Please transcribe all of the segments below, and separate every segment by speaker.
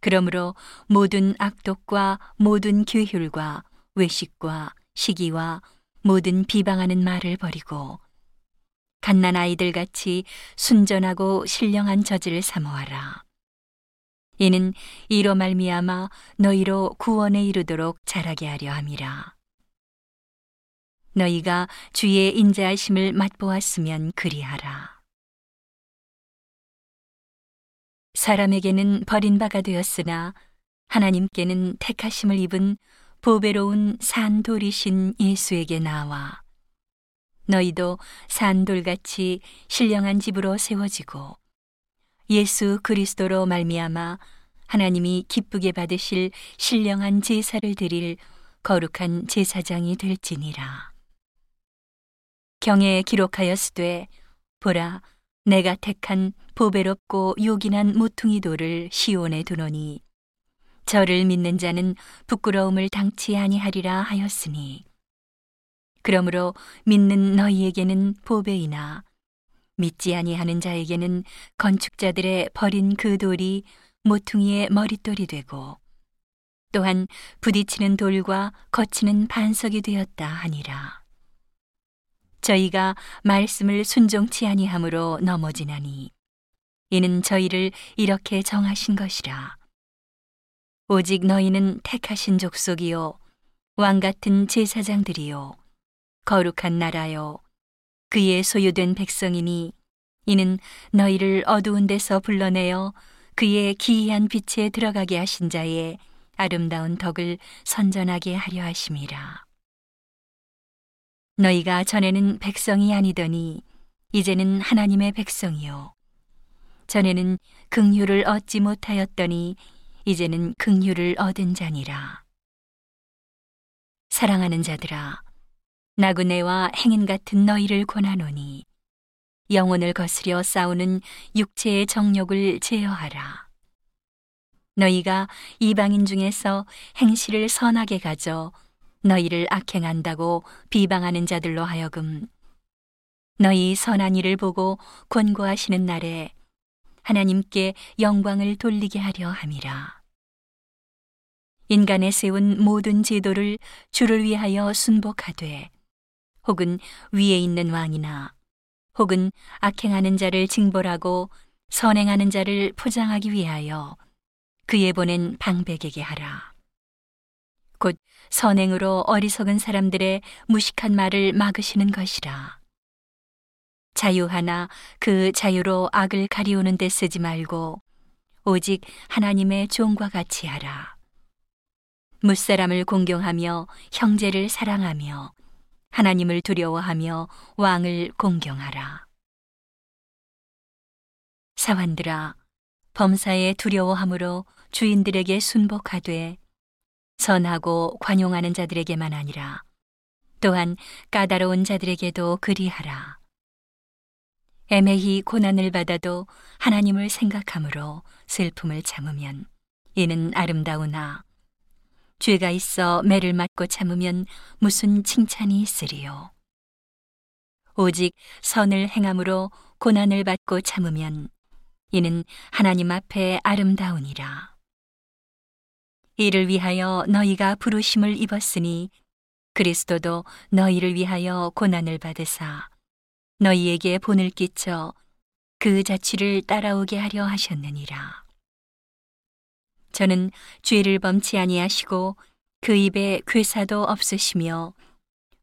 Speaker 1: 그러므로 모든 악독과 모든 규율과 외식과 시기와 모든 비방하는 말을 버리고 갓난 아이들 같이 순전하고 신령한 저지를 사모하라. 이는 이로 말미암아 너희로 구원에 이르도록 자라게 하려 함이라. 너희가 주의 인자하심을 맛보았으면 그리하라. 사람에게는 버림바가 되었으나 하나님께는 택하심을 입은 보배로운 산돌이신 예수에게 나와 너희도 산돌같이 신령한 집으로 세워지고 예수 그리스도로 말미암아 하나님이 기쁘게 받으실 신령한 제사를 드릴 거룩한 제사장이 될지니라. 경에 기록하였으되 보라 내가 택한 보배롭고 요긴한 모퉁이 돌을 시온에 두노니 저를 믿는 자는 부끄러움을 당치 아니하리라 하였으니 그러므로 믿는 너희에게는 보배이나 믿지 아니하는 자에게는 건축자들의 버린 그 돌이 모퉁이의 머릿돌이 되고 또한 부딪히는 돌과 거치는 반석이 되었다 하니라. 저희가 말씀을 순종치 아니함으로 넘어지나니 이는 저희를 이렇게 정하신 것이라. 오직 너희는 택하신 족속이요 왕 같은 제사장들이요 거룩한 나라요 그의 소유된 백성이니 이는 너희를 어두운 데서 불러내어 그의 기이한 빛에 들어가게 하신 자의 아름다운 덕을 선전하게 하려 하심이라. 너희가 전에는 백성이 아니더니 이제는 하나님의 백성이요. 전에는 긍휼을 얻지 못하였더니 이제는 긍휼을 얻은 자니라. 사랑하는 자들아, 나그네와 행인 같은 너희를 권하노니 영혼을 거스려 싸우는 육체의 정욕을 제어하라. 너희가 이방인 중에서 행실을 선하게 가져 너희를 악행한다고 비방하는 자들로 하여금 너희 선한 일을 보고 권고하시는 날에 하나님께 영광을 돌리게 하려 함이라. 인간의 세운 모든 제도를 주를 위하여 순복하되 혹은 위에 있는 왕이나 혹은 악행하는 자를 징벌하고 선행하는 자를 포장하기 위하여 그에 보낸 방백에게 하라. 곧 선행으로 어리석은 사람들의 무식한 말을 막으시는 것이라. 자유하나 그 자유로 악을 가리우는 데 쓰지 말고 오직 하나님의 종과 같이 하라. 무사람을 공경하며 형제를 사랑하며 하나님을 두려워하며 왕을 공경하라. 사환들아, 범사에 두려워함으로 주인들에게 순복하되 선하고 관용하는 자들에게만 아니라 또한 까다로운 자들에게도 그리하라. 애매히 고난을 받아도 하나님을 생각함으로 슬픔을 참으면 이는 아름다우나 죄가 있어 매를 맞고 참으면 무슨 칭찬이 있으리요. 오직 선을 행함으로 고난을 받고 참으면 이는 하나님 앞에 아름다우니라. 이를 위하여 너희가 부르심을 입었으니 그리스도도 너희를 위하여 고난을 받으사 너희에게 본을 끼쳐 그 자취를 따라오게 하려 하셨느니라. 저는 죄를 범치 아니하시고 그 입에 괴사도 없으시며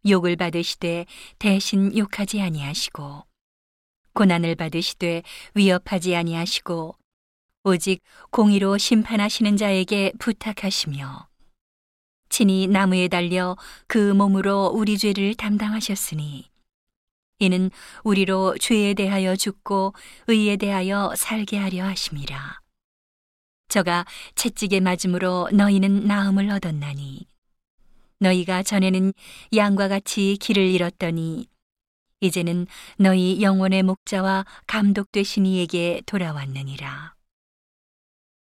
Speaker 1: 욕을 받으시되 대신 욕하지 아니하시고 고난을 받으시되 위협하지 아니하시고 오직 공의로 심판하시는 자에게 부탁하시며 친히 나무에 달려 그 몸으로 우리 죄를 담당하셨으니 이는 우리로 죄에 대하여 죽고 의에 대하여 살게 하려 하심이라. 저가 채찍에 맞음으로 너희는 나음을 얻었나니 너희가 전에는 양과 같이 길을 잃었더니 이제는 너희 영혼의 목자와 감독 되신 이에게 돌아왔느니라.